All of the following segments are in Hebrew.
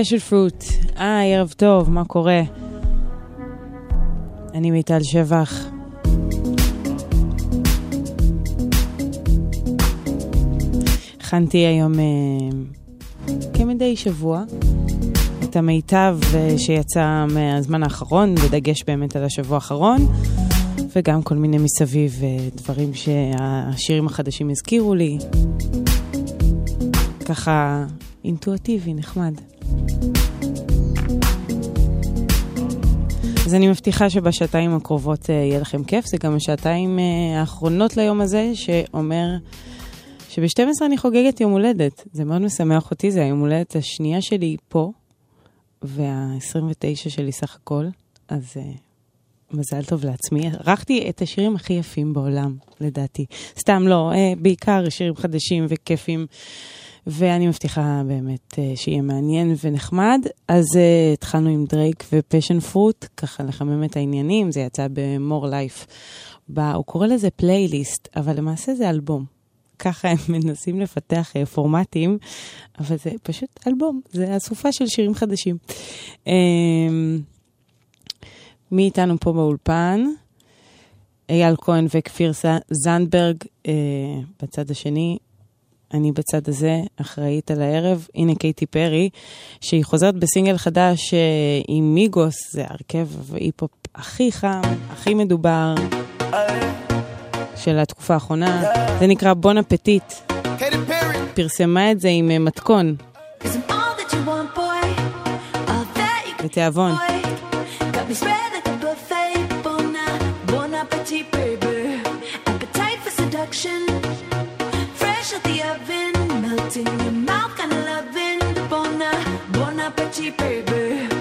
פשל פרוט, היי, ערב טוב, מה קורה? אני מיטל שבח. הכנתי היום, אה, כמדי שבוע, את המיטב אה, שיצא מהזמן האחרון, בדגש באמת על השבוע האחרון, וגם כל מיני מסביב אה, דברים שהשירים החדשים הזכירו לי. ככה אינטואטיבי, נחמד. אז אני מבטיחה שבשעתיים הקרובות uh, יהיה לכם כיף. זה גם השעתיים uh, האחרונות ליום הזה, שאומר שב-12 אני חוגגת יום הולדת. זה מאוד משמח אותי, זה היום הולדת השנייה שלי פה, וה-29 שלי סך הכל. אז uh, מזל טוב לעצמי. ערכתי את השירים הכי יפים בעולם, לדעתי. סתם לא, uh, בעיקר שירים חדשים וכיפים. ואני מבטיחה באמת uh, שיהיה מעניין ונחמד. אז uh, התחלנו עם דרייק ו Passionfruit, ככה לחמם את העניינים, זה יצא ב More Life, הוא קורא לזה פלייליסט, אבל למעשה זה אלבום. ככה הם מנסים לפתח uh, פורמטים, אבל זה פשוט אלבום, זה אסופה של שירים חדשים. Uh, מי איתנו פה באולפן? אייל כהן וכפיר זנדברג בצד השני. אני בצד הזה אחראית על הערב. הנה קייטי פרי, שהיא חוזרת בסינגל חדש אה, עם מיגוס, זה הרכב ההיפ-הופ הכי חם, הכי מדובר של התקופה האחרונה. זה נקרא בון אפטיט. פרסמה את זה עם אה, מתכון. בתיאבון. Bon appetit, baby. Appetite for seduction. fresh out the oven, melting your mouth, kinda loving. Bon, bon appetit, baby.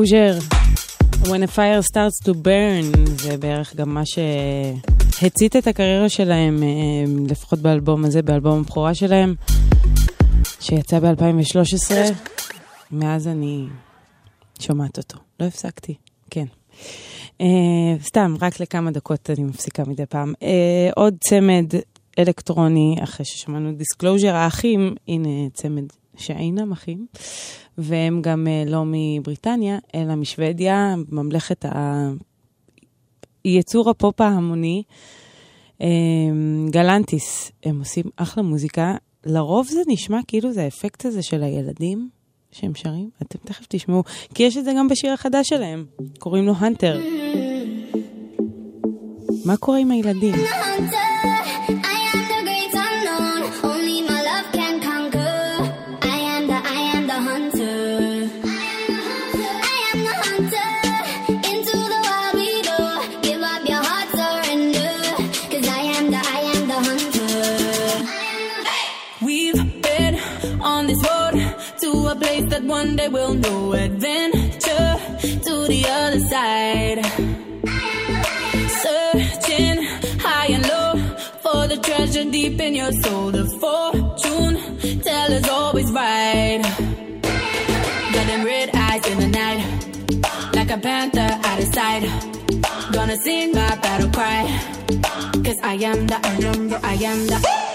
קלוז'ר, When a fire starts to burn, זה בערך גם מה שהצית את הקריירה שלהם, אה, לפחות באלבום הזה, באלבום הבכורה שלהם, שיצא ב-2013. מאז אני שומעת אותו. לא הפסקתי, כן. Uh, סתם, רק לכמה דקות אני מפסיקה מדי פעם. Uh, עוד צמד אלקטרוני, אחרי ששמענו דיסקלוז'ר האחים, הנה צמד שאינם אחים, והם גם אה, לא מבריטניה, אלא משוודיה, ממלכת ה... יצור הפופ ההמוני. אמ, גלנטיס, הם עושים אחלה מוזיקה. לרוב זה נשמע כאילו זה האפקט הזה של הילדים שהם שרים, אתם תכף תשמעו, כי יש את זה גם בשיר החדש שלהם, קוראים לו האנטר. מה קורה עם הילדים? deep in your soul. The fortune teller's always right. Got them red eyes in the night, like a panther out of sight. Gonna sing my battle cry, cause I am the, I am the, I am the.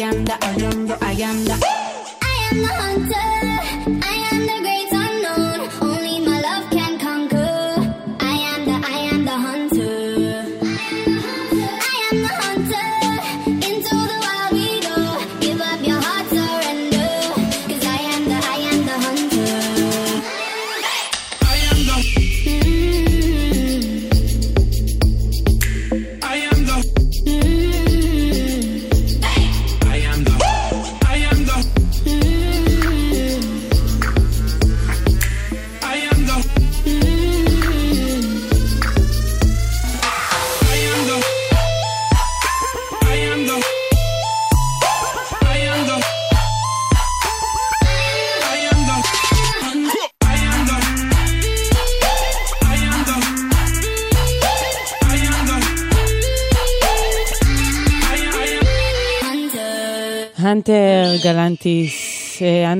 I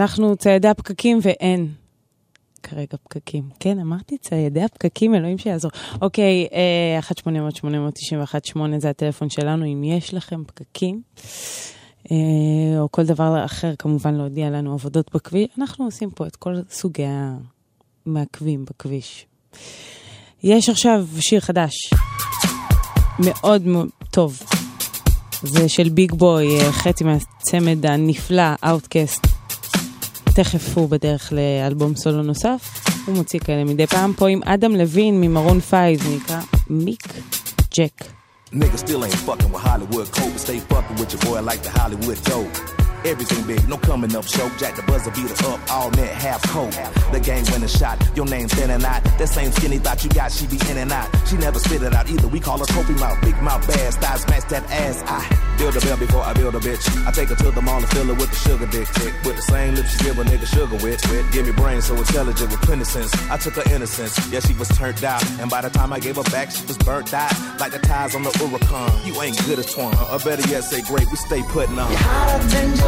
אנחנו ציידי הפקקים ואין. כרגע פקקים. כן, אמרתי ציידי הפקקים, אלוהים שיעזור. אוקיי, אה, 1-800-891-8 זה הטלפון שלנו, אם יש לכם פקקים, אה, או כל דבר אחר, כמובן להודיע לנו עבודות בכביש, אנחנו עושים פה את כל סוגי המעכבים בכביש. יש עכשיו שיר חדש, מאוד מאוד טוב. זה של ביג בוי, אה, חצי מהצמד הנפלא, Outcast. תכף הוא בדרך לאלבום סולו נוסף, הוא מוציא כאלה מדי פעם פה עם אדם לוין ממרון פייב, זה נקרא מיק ג'ק. Niggas still ain't fucking with Hollywood code, but stay fucking with your boy like the Hollywood dope. Everything big, no coming up show. Jack the buzzer beater up, all net half cold. The gang winning shot, your name standing out. That same skinny thought you got, she be in and out. She never spit it out either. We call her Kobe mouth, big mouth, bad style, smash that ass. I build a bell before I build a bitch. I take her to the mall and fill her with the sugar dick, dick. With the same lips she give a nigga sugar with. with. Give me brains so intelligent with plenty sense. I took her innocence, yeah she was turned out. And by the time I gave her back, she was burnt out. Like the ties on the Huracan. You ain't good as Twan, or better yet, say great. We stay putting on. hotter than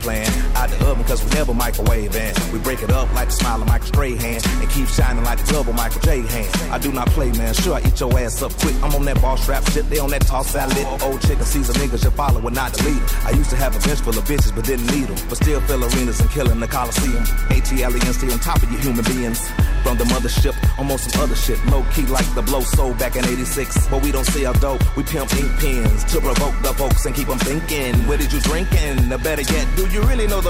plan. Out the oven, cause we never microwave and we break it up like the smile of Michael Strahan and keep shining like the double Michael J hand. I do not play, man. Sure, I eat your ass up quick. I'm on that ball strap shit, they on that toss salad. Old chicken Caesar niggas should follow and not delete 'em. I used to have a bench full of bitches, but didn't need 'em. But still fill arenas and killing the Coliseum. A-T-L-E-N, stay on top of you human beings. From the mothership, on some other shit. Low key like the blow soul back in 86. But we don't sell dope, we pimp ink pens to provoke the folks and keep them thinking. What did you drinking? Or better yet, do you really know the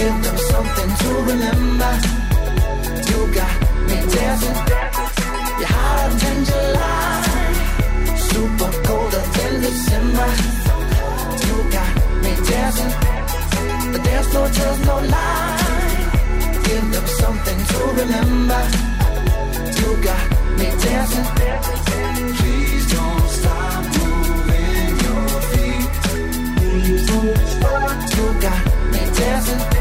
Give them something to remember. You got me dancing, you're hotter than July, super colder than December. You got me dancing, the dance floor tells no lie. Give them something to remember. You got me dancing. Please don't stop moving your feet. Please don't stop. You got me dancing.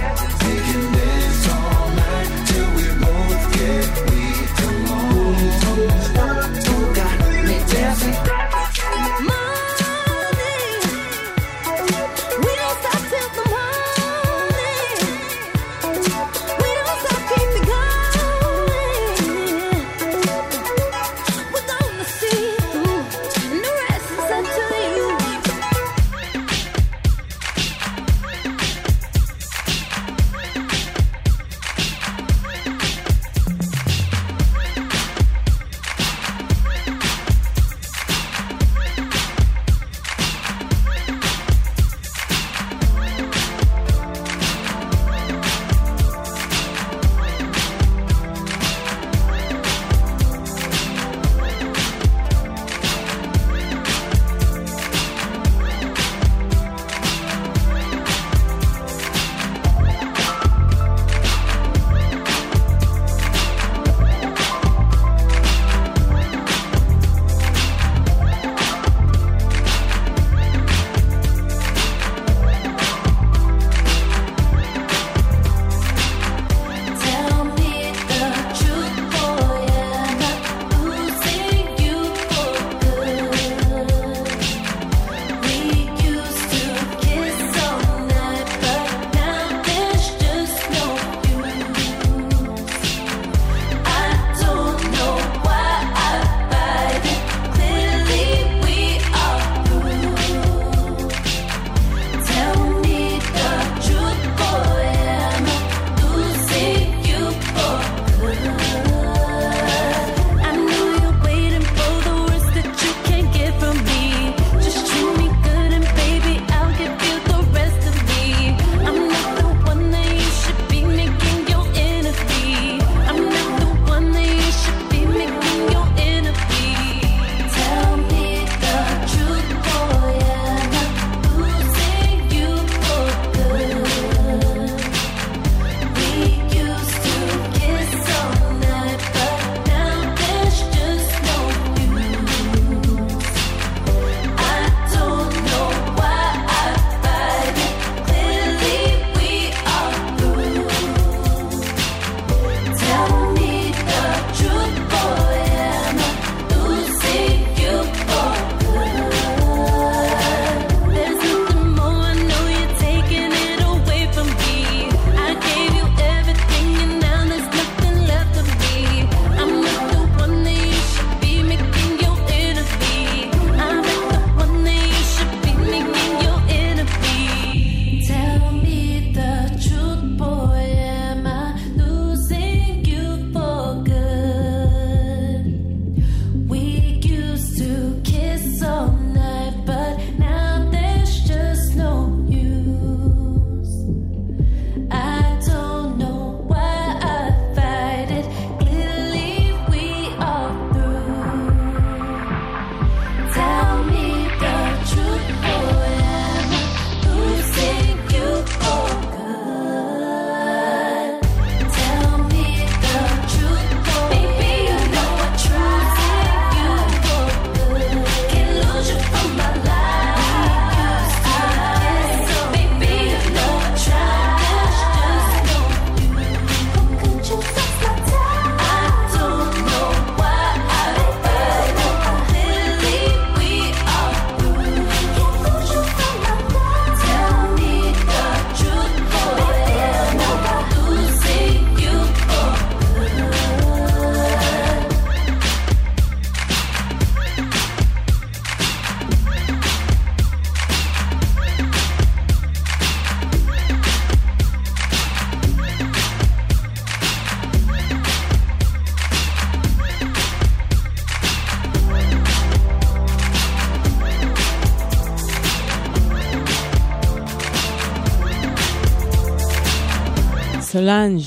סולנג'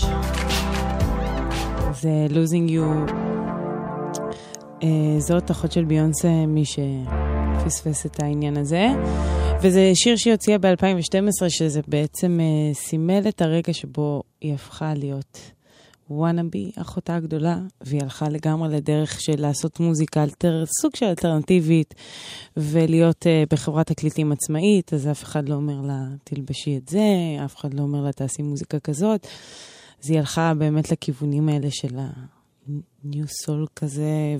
זה losing you. אה, זאת אחות של ביונסה, מי שפספס את העניין הזה. וזה שיר שהיא הוציאה ב-2012, שזה בעצם אה, סימל את הרגע שבו היא הפכה להיות וואנאבי, אחותה הגדולה, והיא הלכה לגמרי לדרך של לעשות מוזיקה, אלטר, סוג של אלטרנטיבית, ולהיות uh, בחברת תקליטים עצמאית, אז אף אחד לא אומר לה, תלבשי את זה, אף אחד לא אומר לה, תעשי מוזיקה כזאת. אז היא הלכה באמת לכיוונים האלה של ה-new soul כזה,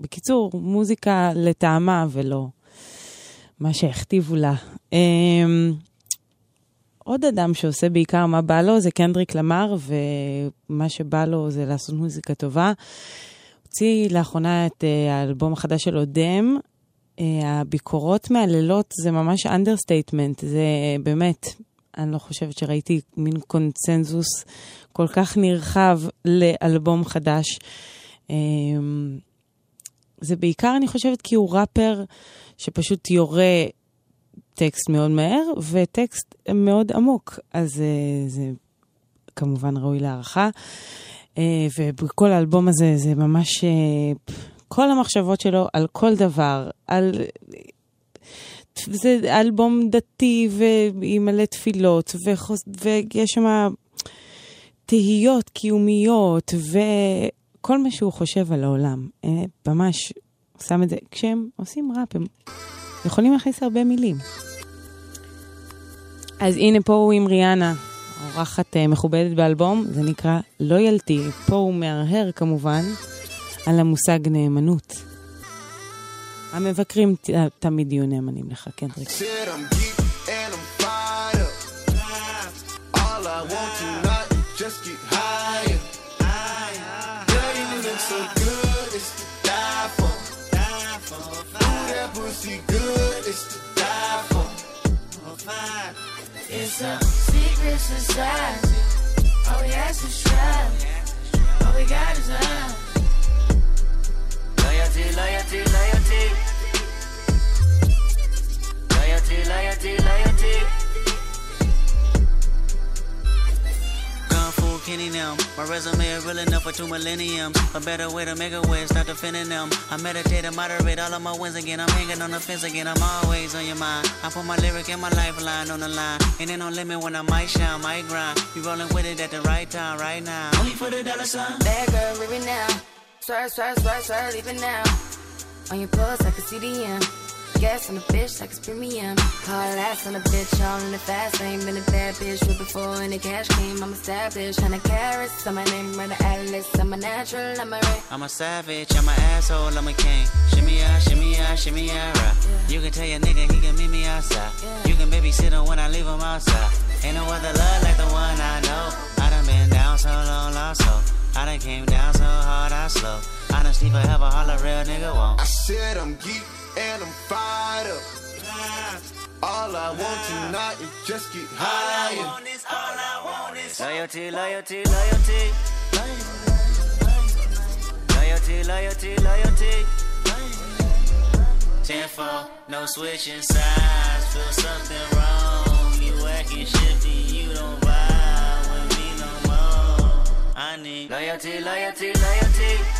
ובקיצור, מוזיקה לטעמה ולא מה שהכתיבו לה. Um, עוד אדם שעושה בעיקר מה בא לו זה קנדריק למר, ומה שבא לו זה לעשות מוזיקה טובה. הוציא לאחרונה את uh, האלבום החדש שלו, דם. Uh, הביקורות מהללות זה ממש understatement, זה uh, באמת, אני לא חושבת שראיתי מין קונצנזוס כל כך נרחב לאלבום חדש. זה בעיקר, אני חושבת, כי הוא ראפר שפשוט יורה טקסט מאוד מהר וטקסט מאוד עמוק, אז uh, זה כמובן ראוי להערכה. Uh, ובכל האלבום הזה זה ממש uh, כל המחשבות שלו על כל דבר, על... זה אלבום דתי ועם מלא תפילות, וחוס... ויש שם תהיות קיומיות, וכל מה שהוא חושב על העולם. Uh, ממש שם את זה, כשהם עושים ראפ, הם יכולים להכניס הרבה מילים. אז הנה פה הוא עם ריאנה, אורחת uh, מכובדת באלבום, זה נקרא לויאלטי. פה הוא מהרהר כמובן על המושג נאמנות. המבקרים תמיד יהיו נאמנים לך, קנדריק. All we ask is try. All we got is love. Loyalty, loyalty, loyalty. Loyalty, loyalty, loyalty. Kenny now. My resume is real enough for two millenniums. A better way to make a way, stop defending them. I meditate and moderate all of my wins again. I'm hanging on the fence again. I'm always on your mind. I put my lyric and my lifeline on the line. Ain't no limit when I might shine, might grind. You rolling with it at the right time, right now. Only for the dollar sign. Bad girl, leave it now. Swerve, swerve, swerve, swerve, leave it now. On your pulse, I can see the M. Gas on the bitch like it's premium. Hard ass on a bitch, all in the fast lane. Been a bad bitch with before any cash came. I'm established, hundred carats. On my name, run the atlas. I'm a natural, I'm a ray. I'm a savage, I'm an asshole, I'm a king. Shimmy out, shimmy out, shimmy out, right. You can tell your nigga he can meet me outside. You can babysit him when I leave him outside. Ain't no other love like the one I know. I done been down so long, lost so. I done came down so hard, I slow. Honesty forever, all a real nigga won't. I said I'm geek and I'm fired up. All I want tonight is just get higher. Loyalty, loyalty, loyalty. Loyalty, loyalty, loyalty. Ten four, no switching sides. Feel something wrong. You acting shifty, you don't vibe with me no more. I need loyalty, loyalty, loyalty.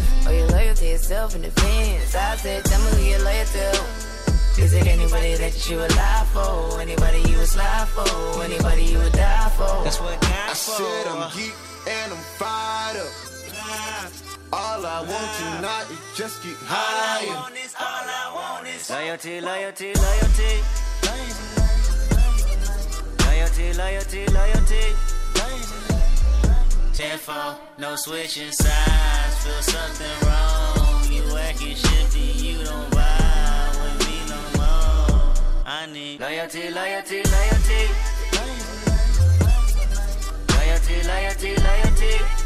Oh, or your loyal to yourself in defense? I said, tell me who you're loyal to. Is it anybody that you would lie for? Anybody you would slide for? Anybody you would die for? That's what I said I'm geek and I'm fired up. All I want tonight is just get higher. Loyalty, loyalty, loyalty. Loyalty, loyalty, loyalty. Ten Tenfold, no switching sides. Feel something wrong. You acting shifty, you don't vibe with me no more. I need loyalty, loyalty, loyalty. Loyalty, loyalty, loyalty.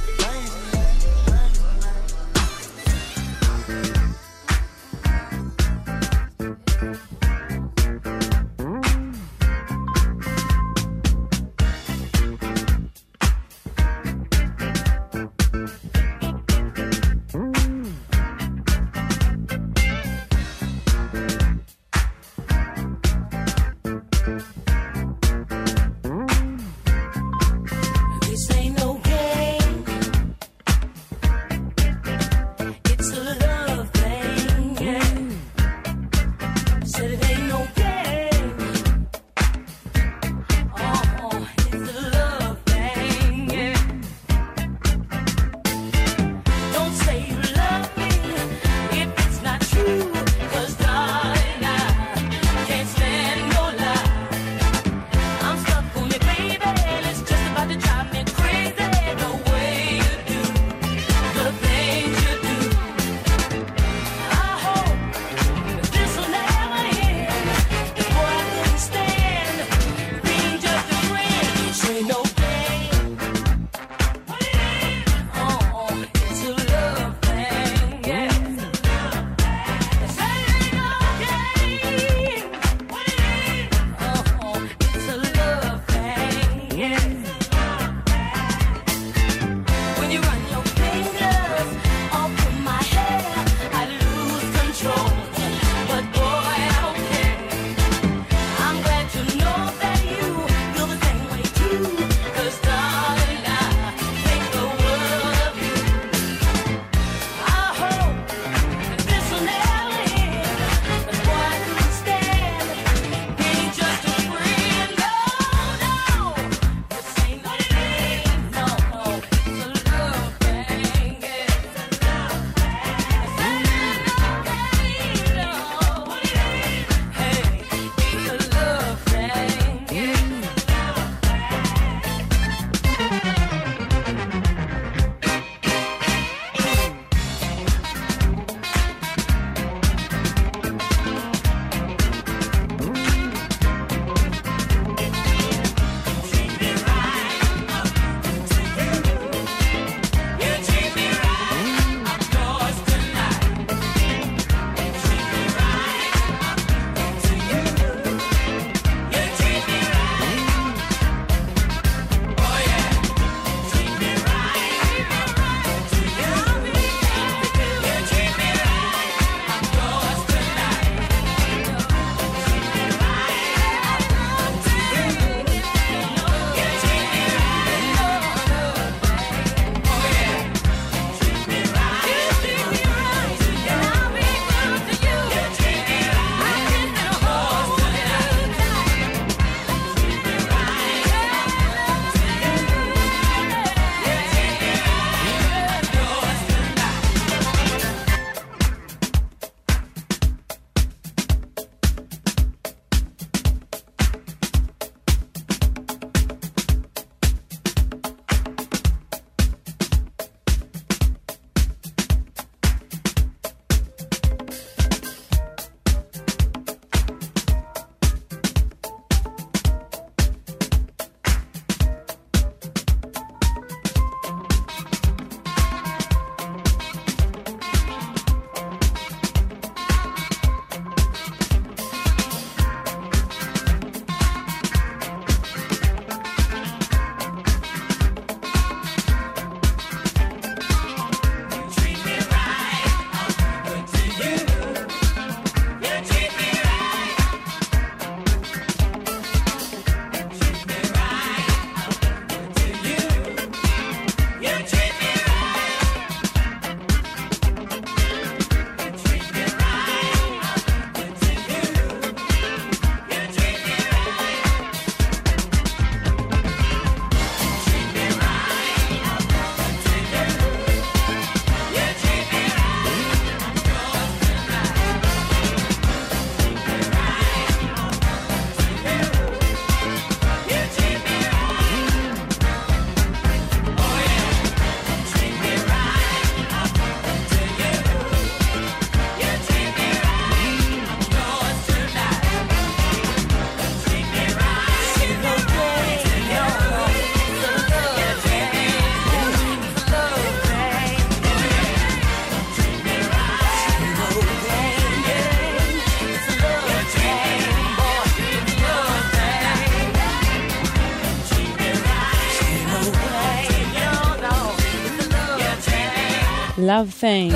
Love Thing.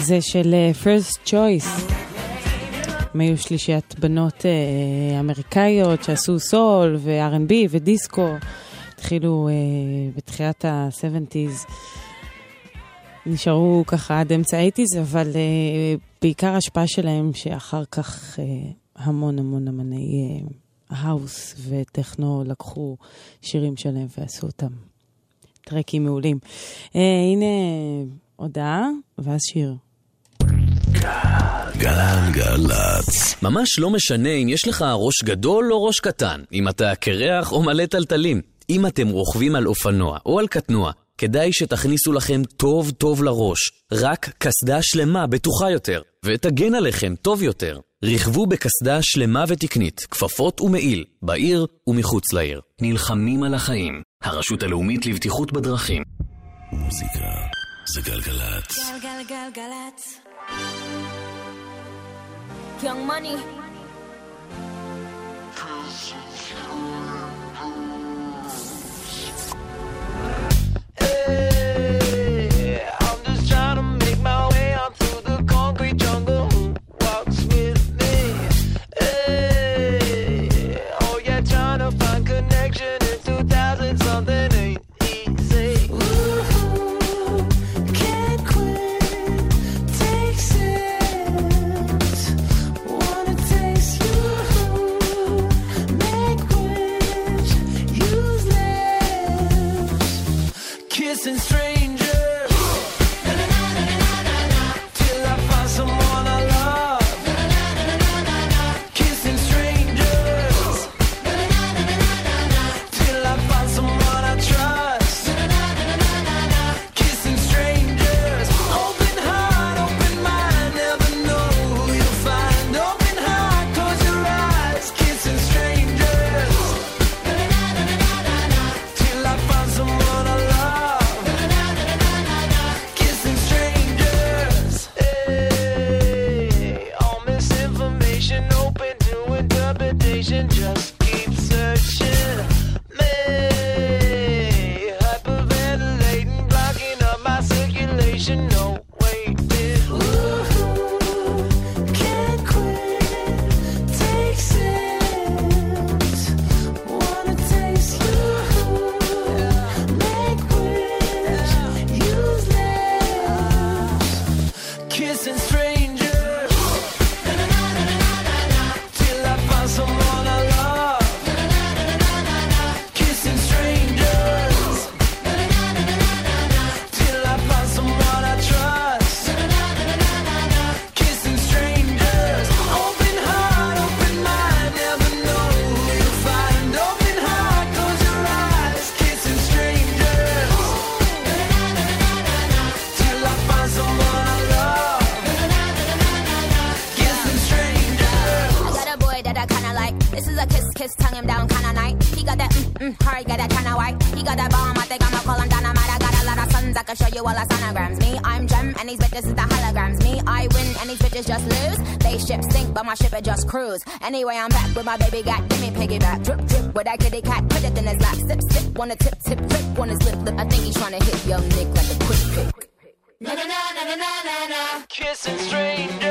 זה של אה, First Choice. הם היו שלישיית בנות אה, אמריקאיות שעשו סול ו-R&B ודיסקו. התחילו אה, בתחילת ה-70's. נשארו ככה עד אמצע ה-80's, אבל אה, בעיקר ההשפעה שלהם שאחר כך אה, המון המון אמני אה, האוס וטכנו לקחו שירים שלהם ועשו אותם טרקים מעולים. אה, הנה הודעה ואז שיר. גלגלצ. ממש לא משנה אם יש לך ראש גדול או ראש קטן, אם אתה קרח או מלא טלטלים. אם אתם רוכבים על אופנוע או על קטנוע, כדאי שתכניסו לכם טוב טוב לראש. רק קסדה שלמה בטוחה יותר, ותגן עליכם טוב יותר. רכבו בקסדה שלמה ותקנית, כפפות ומעיל, בעיר ומחוץ לעיר. נלחמים על החיים. הרשות הלאומית לבטיחות בדרכים. מוזיקה זה גלגלצ. גלגלגלגלצ. Young Money. My ship it just cruise. Anyway, I'm back with my baby got, give me piggyback. Drip, drip, with that kitty cat, put it in his lap. Sip, sip, wanna tip, tip, flip, on his lip, lip. I think he's trying to hit young Nick like a quick pick. Na na na na na na na. Kissing strangers.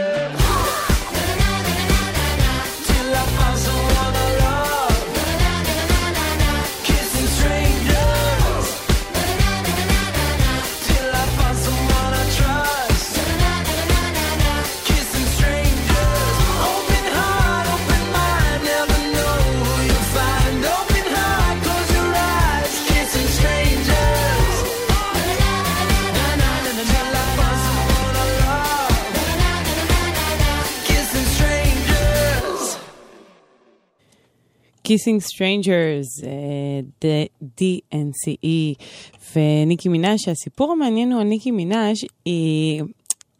Kissing Strangers, אה, DNCE וניקי מנאז' שהסיפור המעניין הוא על ניקי מנאז' היא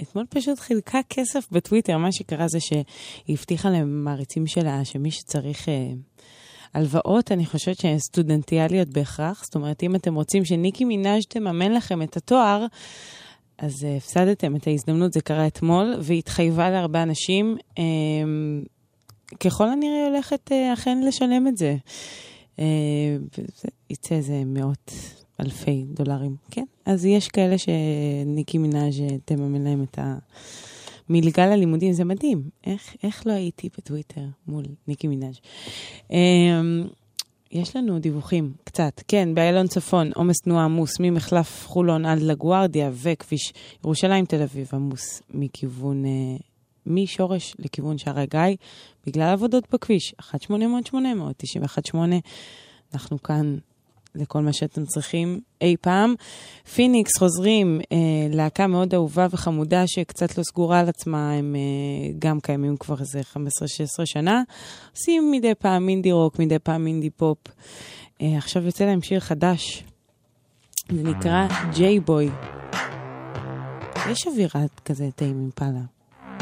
אתמול פשוט חילקה כסף בטוויטר, מה שקרה זה שהיא הבטיחה למעריצים שלה שמי שצריך אה, הלוואות, אני חושבת שהן סטודנטיאליות בהכרח, זאת אומרת אם אתם רוצים שניקי מנאז' תממן לכם את התואר, אז אה, הפסדתם את ההזדמנות, זה קרה אתמול, והיא התחייבה להרבה אנשים. אה, ככל הנראה הולכת אה, אכן לשלם את זה. אה, יצא איזה מאות אלפי דולרים. כן, אז יש כאלה שניקי מנאז' אה, תממן להם את המלגה ללימודים, זה מדהים. איך, איך לא הייתי בטוויטר מול ניקי מנאז'. אמ, יש לנו דיווחים, קצת. כן, באיילון צפון, עומס תנועה עמוס ממחלף חולון עד לגוארדיה וכביש ירושלים תל אביב עמוס מכיוון, אה, משורש לכיוון שער הגיא, בגלל עבודות בכביש. 1-800-800, 91-8. אנחנו כאן לכל מה שאתם צריכים אי פעם. פיניקס חוזרים, אה, להקה מאוד אהובה וחמודה שקצת לא סגורה על עצמה, הם אה, גם קיימים כבר איזה 15-16 שנה. עושים מדי פעם אינדי רוק, מדי פעם אינדי פופ. אה, עכשיו יוצא להם שיר חדש, זה נקרא J-Boy. יש אווירה כזה טעים עם פאלה,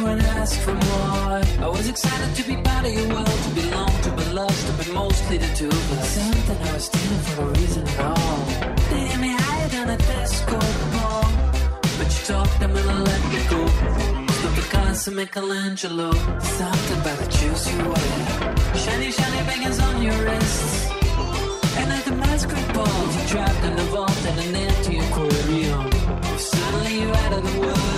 when I ask for more. I was excited to be part of your world To belong, to be loved, to be mostly the two of us. Something I was stealing for a reason at all. They hit me higher than a disco ball But you talked them and I let me go. The cars of Michelangelo Something about the juice you wear. Shiny, shiny bangers on your wrists. And at the ball, you trapped in the vault and an empty aquarium. Suddenly you're out of the woods,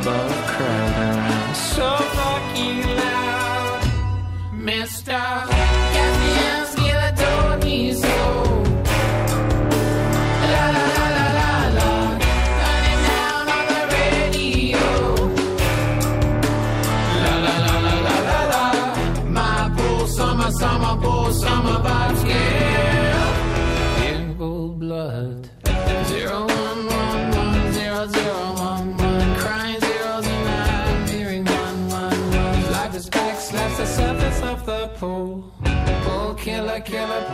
above, killer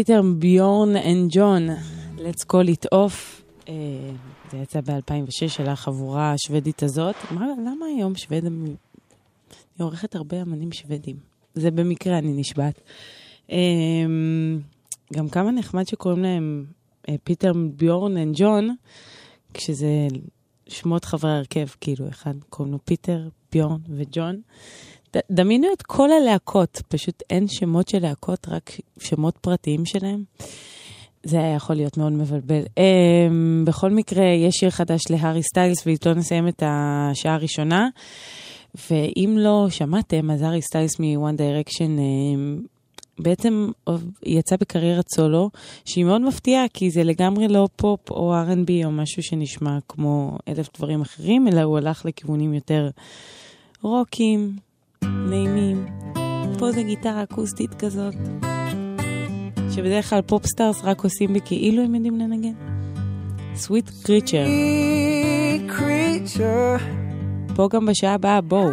פיטר ביורן and ג'ון, Let's call it off. אה, זה יצא ב-2006 של החבורה השוודית הזאת. מה, למה היום שווד... אני עורכת הרבה אמנים שוודים. זה במקרה, אני נשבעת. אה, גם כמה נחמד שקוראים להם אה, פיטר ביורן and ג'ון, כשזה שמות חברי הרכב, כאילו, אחד קוראים לו פיטר, ביורן וג'ון. ד- דמיינו את כל הלהקות, פשוט אין שמות של להקות, רק שמות פרטיים שלהם. זה היה יכול להיות מאוד מבלבל. Um, בכל מקרה, יש שיר חדש להארי סטיילס, ואיתו נסיים את השעה הראשונה. ואם לא שמעתם, אז הארי סטיילס מ-One Direction um, בעצם יצא בקריירת סולו, שהיא מאוד מפתיעה, כי זה לגמרי לא פופ או R&B או משהו שנשמע כמו אלף דברים אחרים, אלא הוא הלך לכיוונים יותר רוקיים, נעימים. פה זה גיטרה אקוסטית כזאת, שבדרך כלל popstars רק עושים בכאילו הם יודעים לנגן. Sweet Creature. creature. פה גם בשעה הבאה, בואו.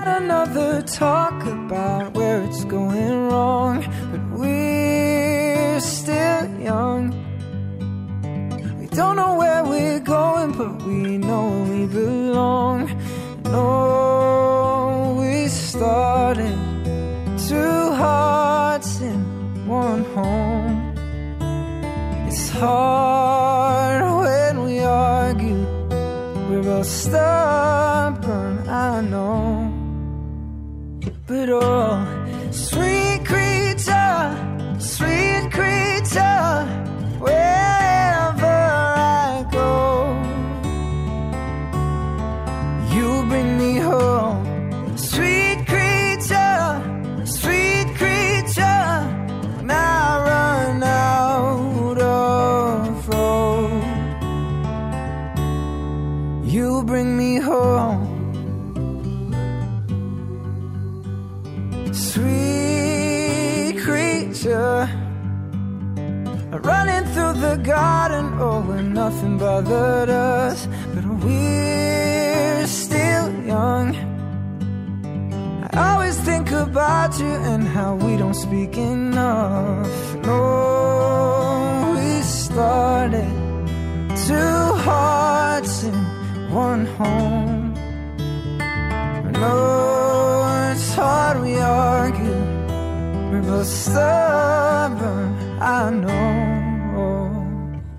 Don't know where we're going, but we how we don't speak enough. No, we started two hearts in one home. No, it's hard we argue. We're both stubborn, I know.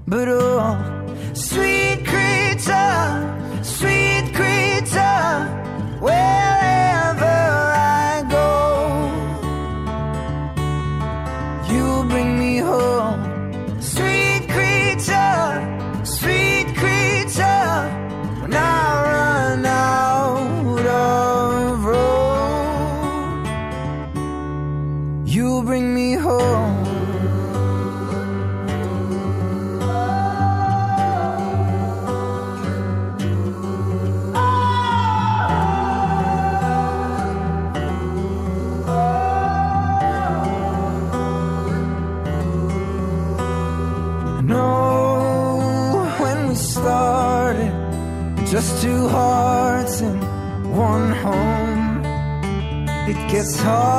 But oh, Oh.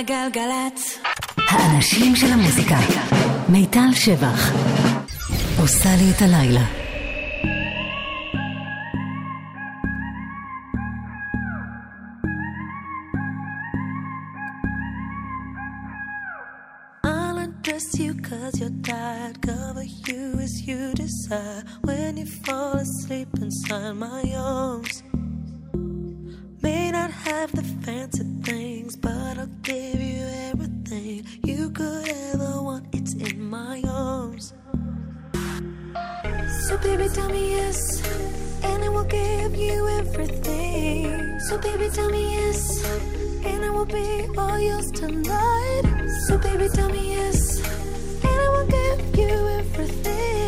גלגלצ. גלגלגלגלצ. האנשים של המוזיקה. מיטל שבח. עושה לי את הלילה. I'll undress you cause you're tired. Cover you as you desire. When you fall asleep inside my arms. not have the fancy things, but I'll give you everything you could ever want. It's in my arms. So baby, tell me yes, and I will give you everything. So baby, tell me yes, and I will be all yours tonight. So baby, tell me yes, and I will give you everything.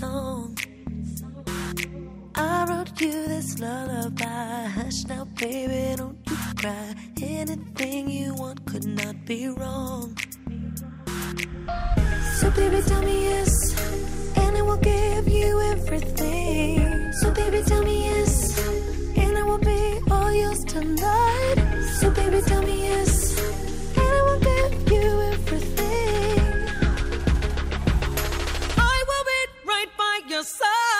Song. I wrote you this lullaby. Hush now, baby, don't you cry. Anything you want could not be wrong. So, baby, tell me yes, and I will give you everything. So, baby, tell me yes, and I will be all yours tonight. So, baby, tell me yes, cansar.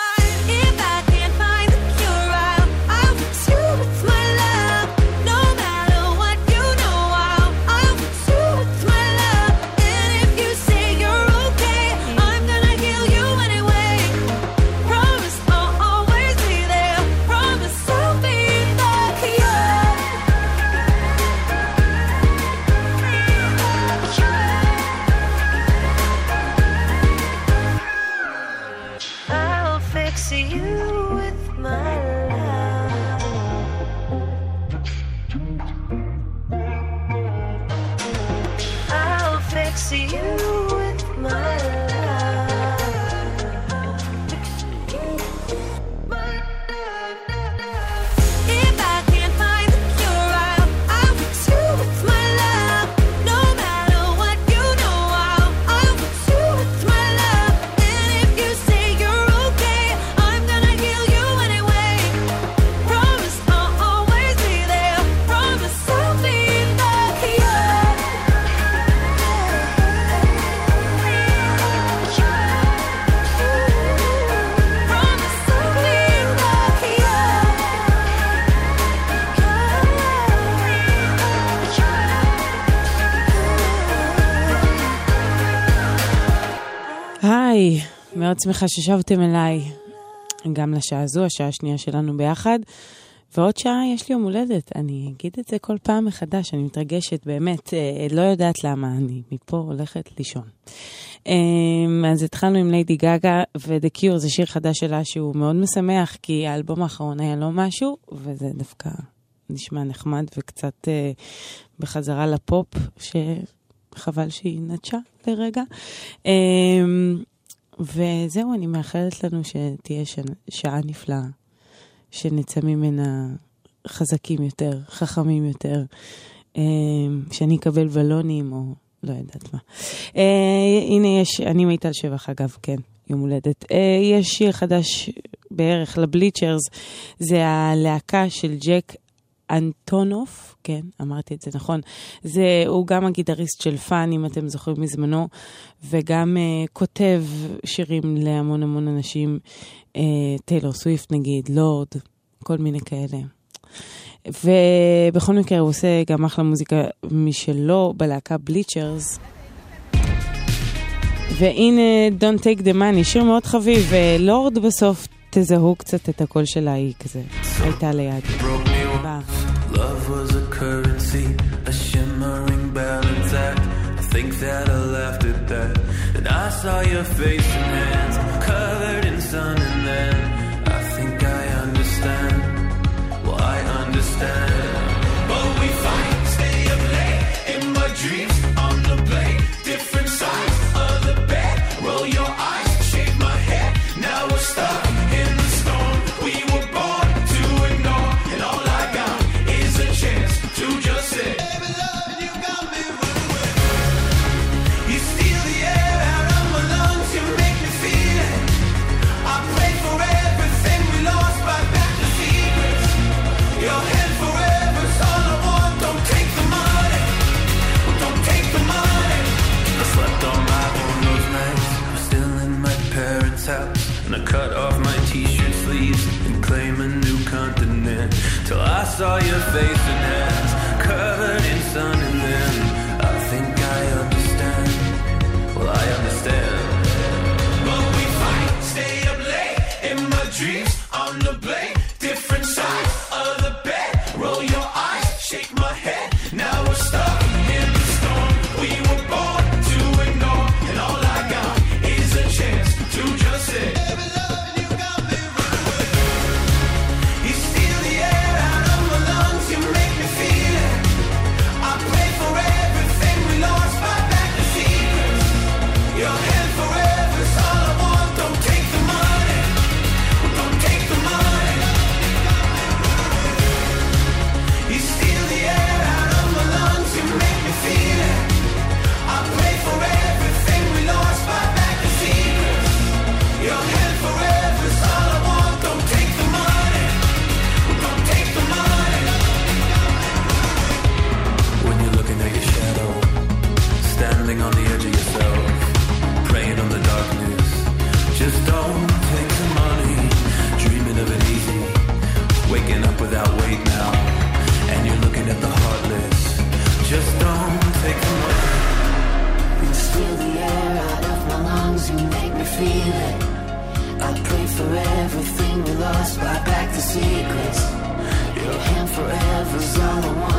מאוד שמחה ששבתם אליי. גם לשעה הזו, השעה השנייה שלנו ביחד. ועוד שעה יש לי יום הולדת, אני אגיד את זה כל פעם מחדש, אני מתרגשת, באמת, אה, לא יודעת למה, אני מפה הולכת לישון. אה, אז התחלנו עם ליידי גאגה, ו-The Cure זה שיר חדש שלה שהוא מאוד משמח, כי האלבום האחרון היה לו משהו, וזה דווקא נשמע נחמד וקצת אה, בחזרה לפופ, שחבל שהיא נטשה לרגע. אה, וזהו, אני מאחלת לנו שתהיה ש... שעה נפלאה, שנצא ממנה חזקים יותר, חכמים יותר, אה, שאני אקבל בלונים או לא יודעת מה. אה, הנה יש, אני מיטל שבח אגב, כן, יום הולדת. אה, יש שיר חדש בערך לבליצ'רס, זה הלהקה של ג'ק אנטונוף, כן, אמרתי את זה נכון. זה, הוא גם הגיטריסט של פאן, אם אתם זוכרים מזמנו, וגם uh, כותב שירים להמון המון אנשים, uh, טיילור סוויפט נגיד, לורד, כל מיני כאלה. ובכל מקרה הוא עושה גם אחלה מוזיקה משלו בלהקה בליצ'רס. והנה Don't Take the Money, שיר מאוד חביב, ולורד בסוף תזהו קצת את הקול שלה, היא כזה הייתה ליד. Love was a currency, a shimmering balance act. I think that I laughed at that. And I saw your face man. saw your face and hands covered in sun and then I think I understand. Well, I understand. But we fight, stay up late in my dreams on the blade. feeling. I pray for everything we lost, buy back the secrets. Your hand forever's all I want.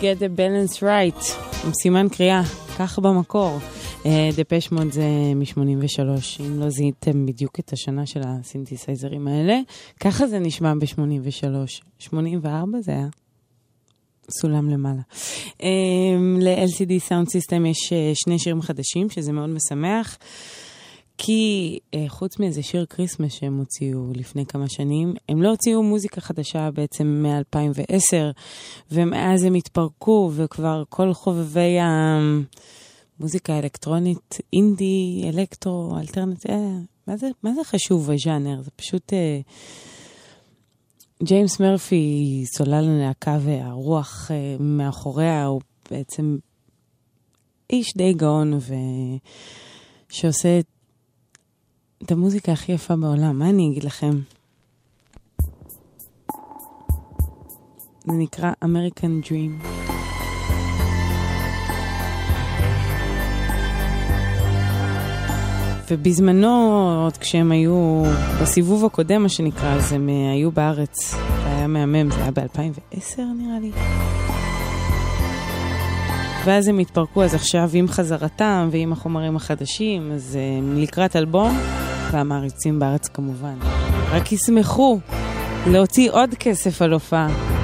Get the balance right, עם סימן קריאה, כך במקור. דפש מוד זה מ-83, אם לא זיהיתם בדיוק את השנה של הסינתסייזרים האלה, ככה זה נשמע ב-83. 84 זה היה סולם למעלה. Um, ל-LCD Sound System יש uh, שני שירים חדשים, שזה מאוד משמח. כי uh, חוץ מאיזה שיר כריסמס שהם הוציאו לפני כמה שנים, הם לא הוציאו מוזיקה חדשה בעצם מ-2010, ומאז הם התפרקו, וכבר כל חובבי המוזיקה האלקטרונית, אינדי, אלקטרו, אלטרנט, אה, מה, זה, מה זה חשוב הז'אנר? זה פשוט... Uh, ג'יימס מרפי, סולל הלהקה והרוח uh, מאחוריה, הוא בעצם איש די גאון, ו... שעושה את את המוזיקה הכי יפה בעולם, מה אני אגיד לכם? זה נקרא American Dream. ובזמנו, עוד כשהם היו בסיבוב הקודם, מה שנקרא, אז הם אה, היו בארץ. זה היה מהמם, זה היה ב-2010 נראה לי. ואז הם התפרקו, אז עכשיו עם חזרתם ועם החומרים החדשים, אז הם לקראת אלבום, והמעריצים בארץ כמובן. רק ישמחו להוציא עוד כסף על הופעה.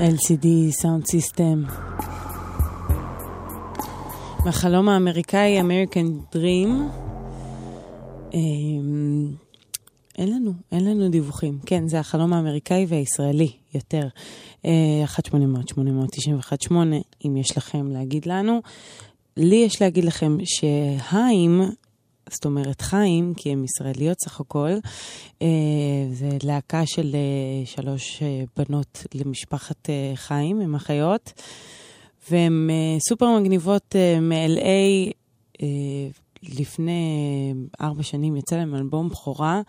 LCD סאונד סיסטם. מהחלום האמריקאי, American Dream. אמ, אין לנו, אין לנו דיווחים. כן, זה החלום האמריקאי והישראלי יותר. אה, 1-800-891-8, אם יש לכם להגיד לנו. לי יש להגיד לכם שהיים, זאת אומרת חיים, כי הן ישראליות סך הכל, אה, זה להקה של אה, שלוש אה, בנות למשפחת חיים, הן אחיות, והן סופר מגניבות מ-LA. לפני ארבע שנים יצא להם אלבום בכורה,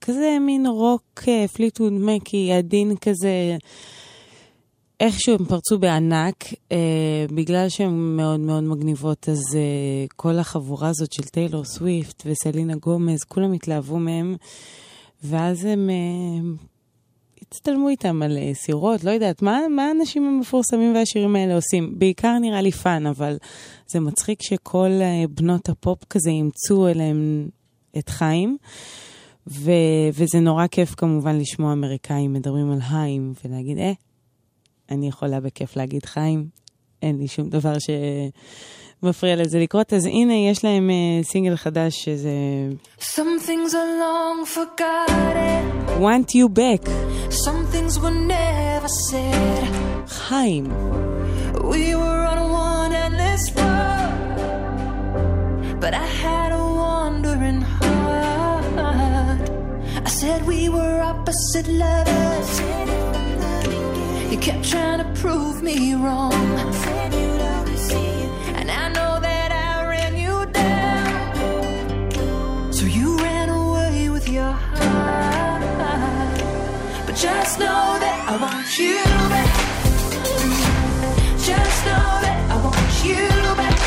כזה מין רוק פליטווד מקי, עדין כזה. איכשהו הם פרצו בענק, אה, בגלל שהן מאוד מאוד מגניבות, אז אה, כל החבורה הזאת של טיילור סוויפט וסלינה גומז, כולם התלהבו מהם, ואז הם אה, הצטלמו איתם על אה, סירות, לא יודעת, מה, מה האנשים המפורסמים והעשירים האלה עושים? בעיקר נראה לי fun, אבל זה מצחיק שכל אה, בנות הפופ כזה אימצו אליהם את חיים. ו- וזה נורא כיף כמובן לשמוע אמריקאים מדברים על חיים ולהגיד, אה, אני יכולה בכיף להגיד חיים, אין לי שום דבר שמפריע לזה לקרות. אז הנה, יש להם uh, סינגל חדש שזה Some things are long forgotten. Want You Back, Some things were never said. חיים. We were on one endless road, but I had a wandering heart. I said we were opposite lovers. You kept trying to prove me wrong. And I know that I ran you down. So you ran away with your heart. But just know that I want you back. Just know that I want you back.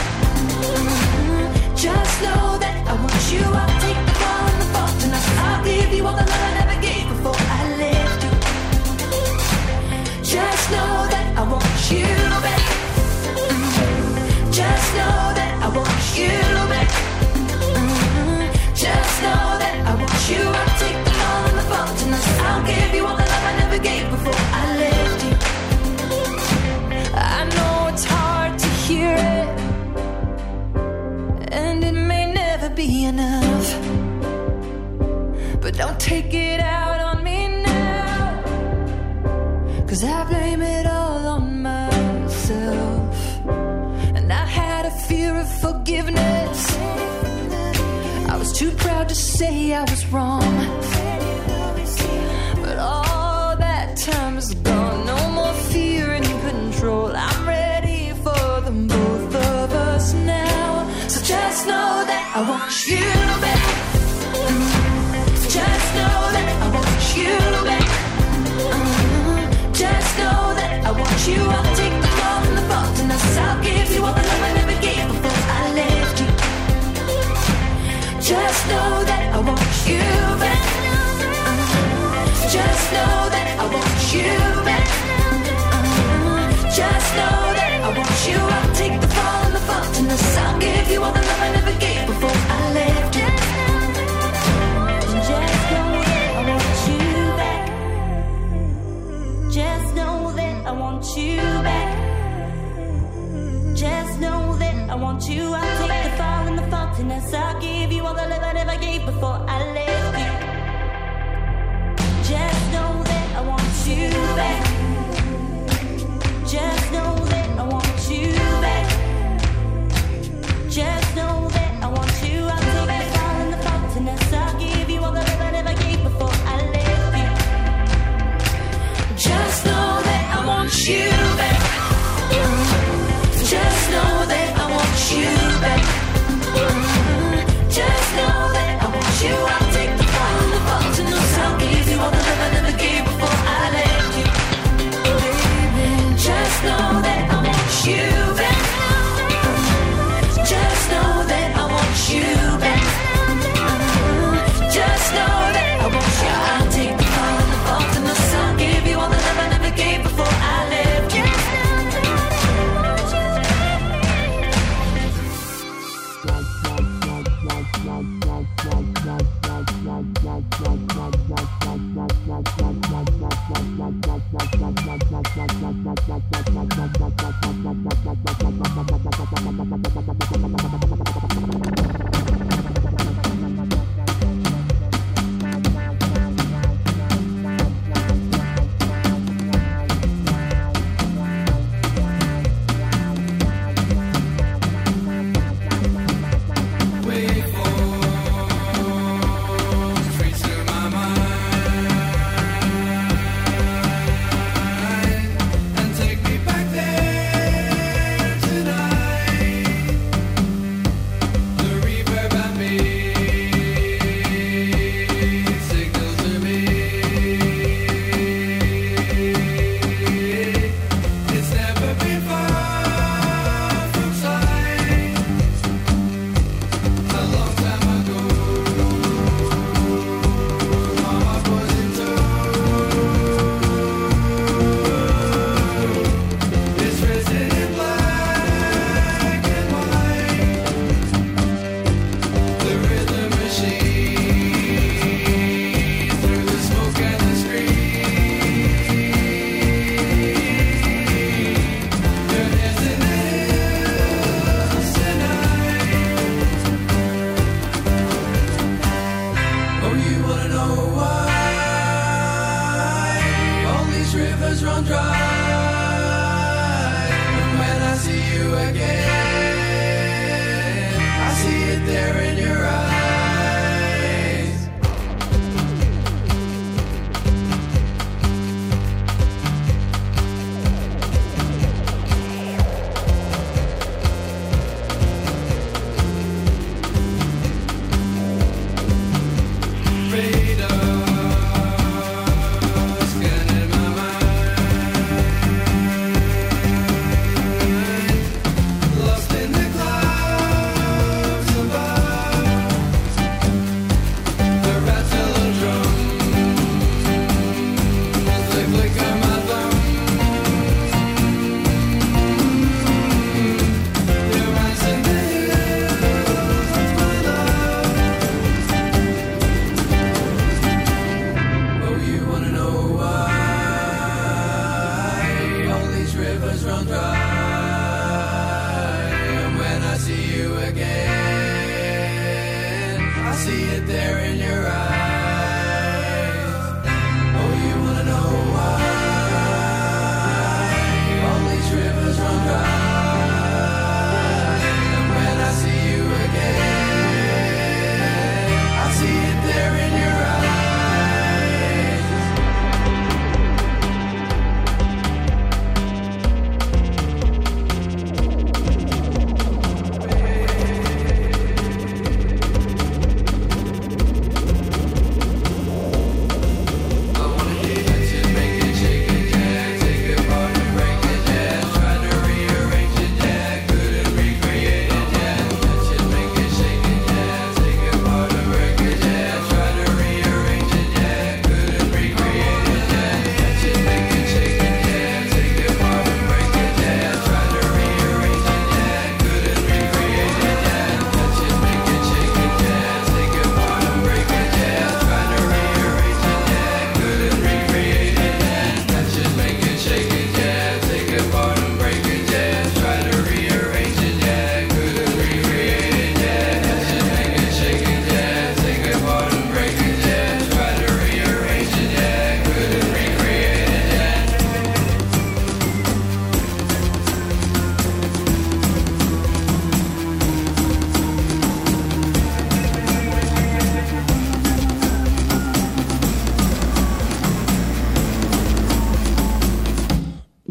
Just know that I want you. I'll take the fall and the fault, and I'll give you all the love take the long and the fun. I'll give you all the love I never gave before. I know it's hard to hear it and it may never be enough. But don't take it out on me now, cause I blame it all too proud to say I was wrong. But all that time is gone, no more fear and control. I'm ready for them both of us now. So just know that I want you back. Just know that I want you back. Just know that I want you. Just know that I want you back. Just know that I want you back. Just know that I want you. I'll take the fall and the fault, and I'll give you all the love I never gave before I left you. Just know that I want you back. Just know that I want you back. Just know that I want you. I'll take the fall and the fault, and I'll give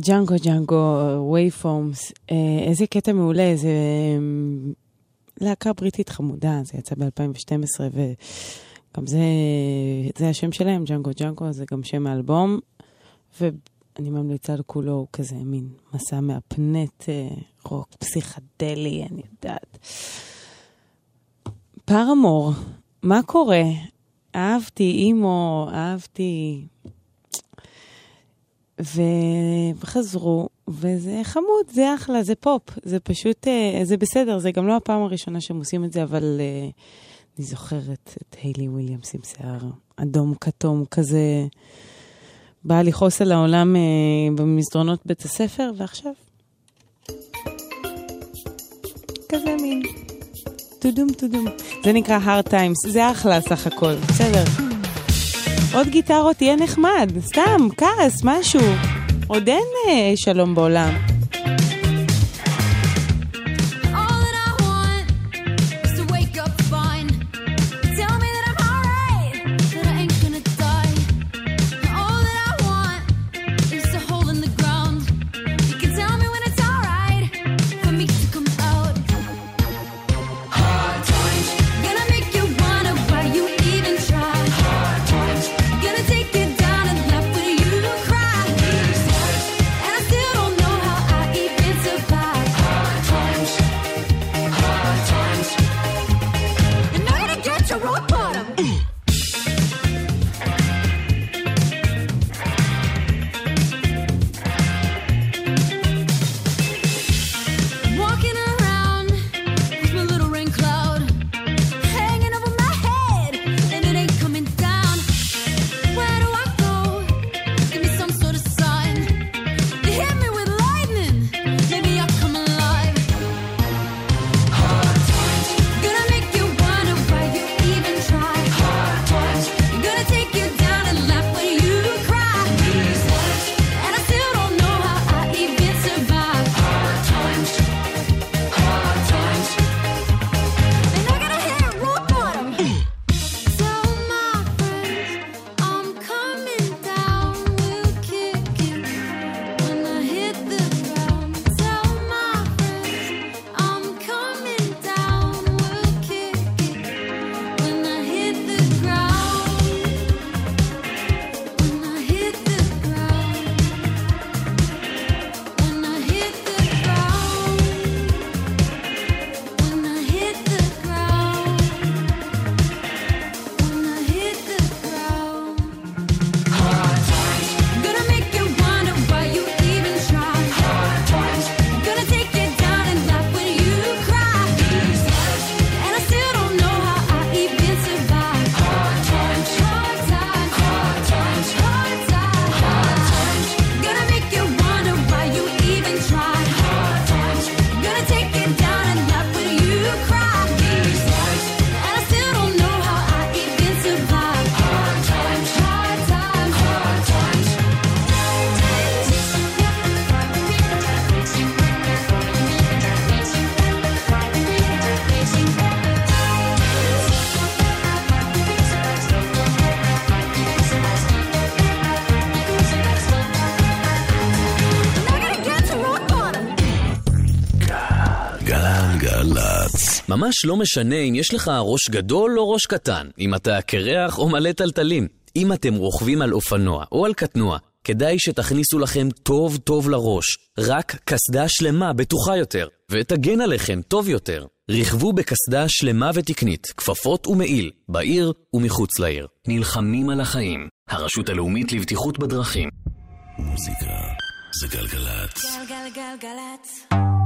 ג'אנגו ג'אנגו, וייפורמס, איזה קטע מעולה, זה אה, להקה בריטית חמודה, זה יצא ב-2012, וגם זה, זה השם שלהם, ג'אנגו ג'אנגו, זה גם שם האלבום, ואני ממליצה לכולו, הוא כזה מין מסע מהפנט, אה, רוק פסיכדלי, אני יודעת. פרמור, מה קורה? אהבתי אימו, אהבתי... וחזרו, וזה חמוד, זה אחלה, זה פופ, זה פשוט, אה, זה בסדר, זה גם לא הפעם הראשונה שהם עושים את זה, אבל אה, אני זוכרת את היילי וויליאמס עם שיער אדום כתום כזה, באה לכעוס על העולם אה, במסדרונות בית הספר, ועכשיו, כזה מין טודום טודום. זה נקרא hard times, זה אחלה סך הכל, בסדר. עוד גיטרות, תהיה נחמד, סתם, כעס, משהו. עוד אין אה, שלום בעולם. ממש לא משנה אם יש לך ראש גדול או ראש קטן, אם אתה קרח או מלא טלטלים. אם אתם רוכבים על אופנוע או על קטנוע, כדאי שתכניסו לכם טוב טוב לראש. רק קסדה שלמה בטוחה יותר, ותגן עליכם טוב יותר. רכבו בקסדה שלמה ותקנית, כפפות ומעיל, בעיר ומחוץ לעיר. נלחמים על החיים. הרשות הלאומית לבטיחות בדרכים. מוזיקה זה גלגלצ. גלגלגלגלצ.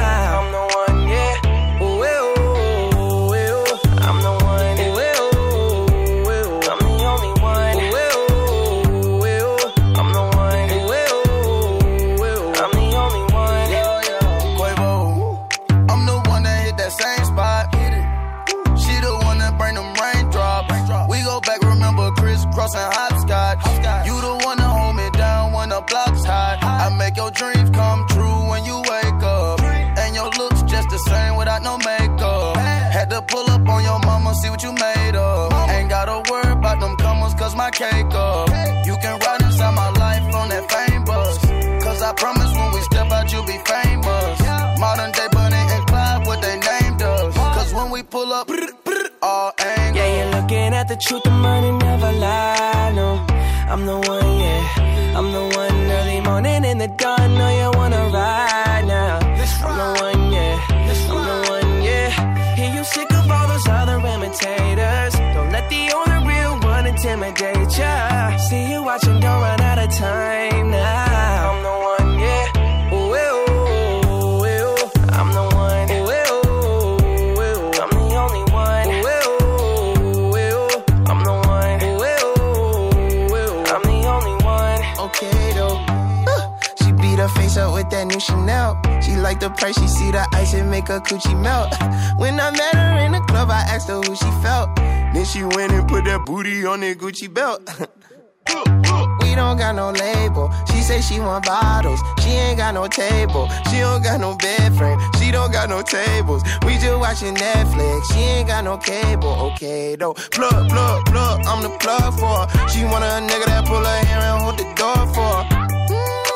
Got no table. She don't got no bed frame. She don't got no tables. We just watching Netflix. She ain't got no cable. Okay though. Plug, plug, plug. I'm the plug for her. She want a nigga that pull her hair and hold the door for her.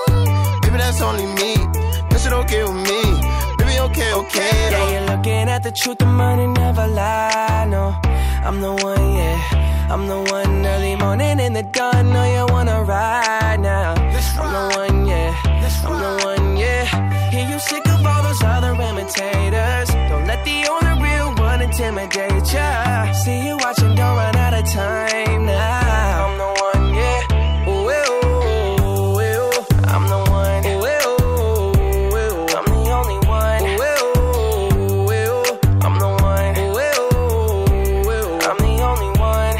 Mm, baby, that's only me. That shit okay with me. Baby, okay, okay Though. Yeah, you're looking at the truth, the money never lie. No, I'm the one, yeah. I'm the one early morning in the dawn. Know you wanna ride now. I'm the one, yeah. I'm the one, yeah. Hear you sick of all those other imitators. Don't let the only real one intimidate ya. See you watching, don't run out of time now. I'm the one, yeah. Ooh, ooh, ooh, ooh. I'm the one. Ooh, ooh, ooh. I'm the only one. Ooh, ooh, ooh. I'm the one. Ooh, ooh, ooh. I'm the only one.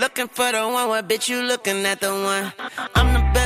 Looking for the one, what bitch you looking at the one?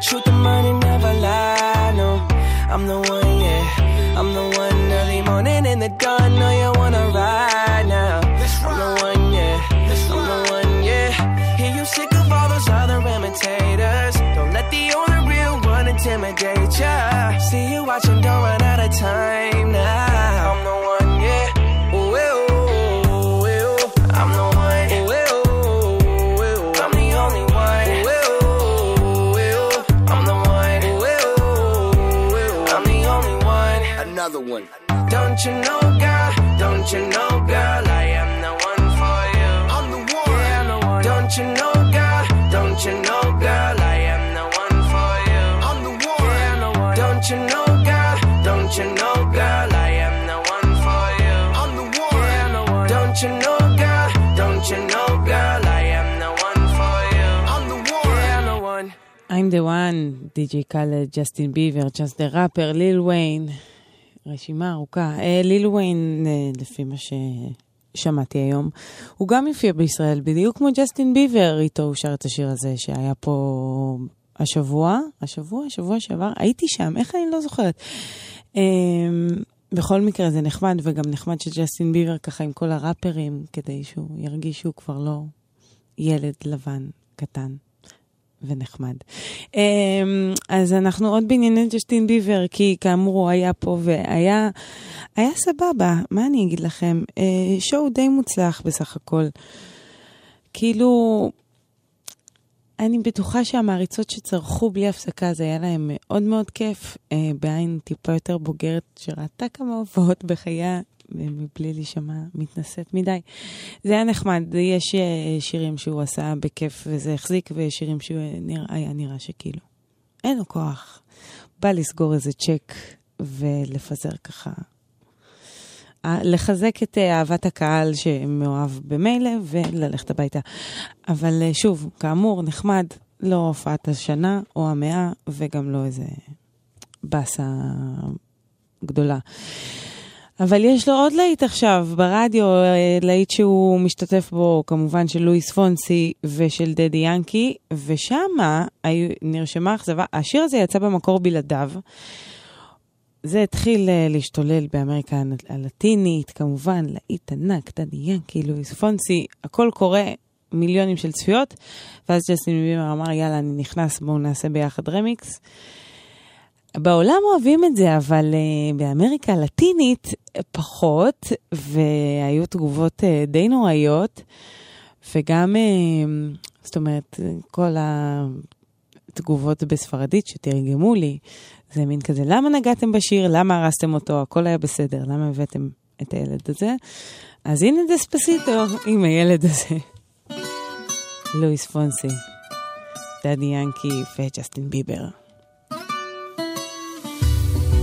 truth, the money never lie. No, I'm the one, yeah. I'm the one early morning in the dawn. Know you wanna ride now. I'm the one, yeah. I'm the one, yeah. Hear you sick of all those other imitators. another one. Don't you know, girl? Don't you know, girl? I am the one for you. I'm the one. Yeah, I'm the one. Don't you know, girl? Don't you know, girl? I am the one for you. I'm the one. Yeah, I'm the one. Don't you know, girl? Don't you know, girl? I am the one for you. I'm the one. Yeah, I'm the one. Don't you know, girl? Don't you know, girl? I am the one for you. I'm the one. Yeah, I'm the one. I'm the one. DJ Khaled, Justin Bieber, just the Rapper, Lil Wayne. רשימה ארוכה. אה, ליל ויין, אה, לפי מה ששמעתי היום, הוא גם יופיע בישראל, בדיוק כמו ג'סטין ביבר, איתו הוא שר את השיר הזה שהיה פה השבוע, השבוע, השבוע שעבר, הייתי שם, איך אני לא זוכרת. אה, בכל מקרה זה נחמד, וגם נחמד שג'סטין ביבר ככה עם כל הראפרים, כדי שהוא ירגיש שהוא כבר לא ילד לבן קטן. ונחמד. אמ, אז אנחנו עוד בענייני ג'סטין ביבר, כי כאמור הוא היה פה והיה היה סבבה, מה אני אגיד לכם? אה, שואו די מוצלח בסך הכל. כאילו, אני בטוחה שהמעריצות שצרחו בלי הפסקה, זה היה להם מאוד מאוד כיף, אה, בעין טיפה יותר בוגרת, שראתה כמה הופעות בחייה, מבלי להישמע מתנשאת מדי. זה היה נחמד, יש אה, שירים שהוא עשה בכיף וזה החזיק, ויש שירים שהוא נראה, היה נראה שכאילו, אין לו כוח. בא לסגור איזה צ'ק ולפזר ככה. אה, לחזק את אה, אהבת הקהל שמאוהב במילא וללכת הביתה. אבל אה, שוב, כאמור, נחמד, לא הופעת השנה או המאה, וגם לא איזה באסה גדולה. אבל יש לו עוד להיט עכשיו ברדיו, אה, להיט שהוא משתתף בו, כמובן של לואיס פונסי ושל דדי ינקי, היו- נרשמה אכזבה, השיר הזה יצא במקור בלעדיו. זה התחיל אה, להשתולל באמריקה הלטינית, כמובן, להיט ענק, דדי ינקי, לואיס פונסי, הכל קורה, מיליונים של צפיות, ואז ג'סטין ביבר אמר, יאללה, אני נכנס, בואו נעשה ביחד רמיקס. בעולם אוהבים את זה, אבל uh, באמריקה הלטינית פחות, והיו תגובות uh, די נוראיות, וגם, uh, זאת אומרת, כל התגובות בספרדית שתרגמו לי, זה מין כזה, למה נגעתם בשיר? למה הרסתם אותו? הכל היה בסדר, למה הבאתם את הילד הזה? אז הנה דספסיטו עם הילד הזה. לואיס פונסי, דדי ינקי וג'סטין ביבר.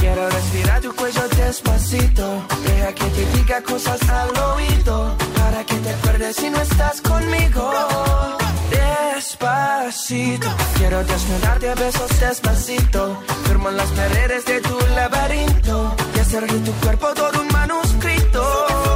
Quiero respirar tu cuello despacito. Deja que te diga cosas al oído. Para que te acuerdes si no estás conmigo. Despacito, quiero desnudarte a besos despacito. Firmo las paredes de tu laberinto. Y hacer de tu cuerpo todo un manuscrito.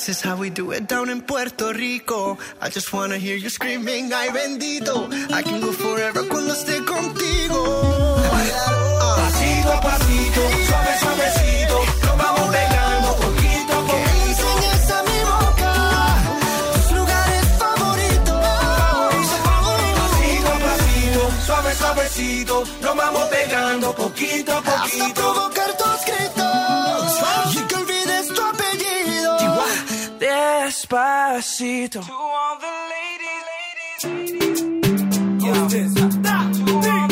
This is how we do it down in Puerto Rico. I just wanna hear you screaming, ay bendito. I can go forever cuando esté contigo. Uh. Pasito a pasito, suave suavecito, nos vamos pegando poquito a poquito. Que a mi boca tus lugares favoritos. Favorito, favorito. Pasito a pasito, suave suavecito, nos vamos pegando poquito a poquito. Hasta Despacito. To all the ladies, ladies, ladies. Yeah.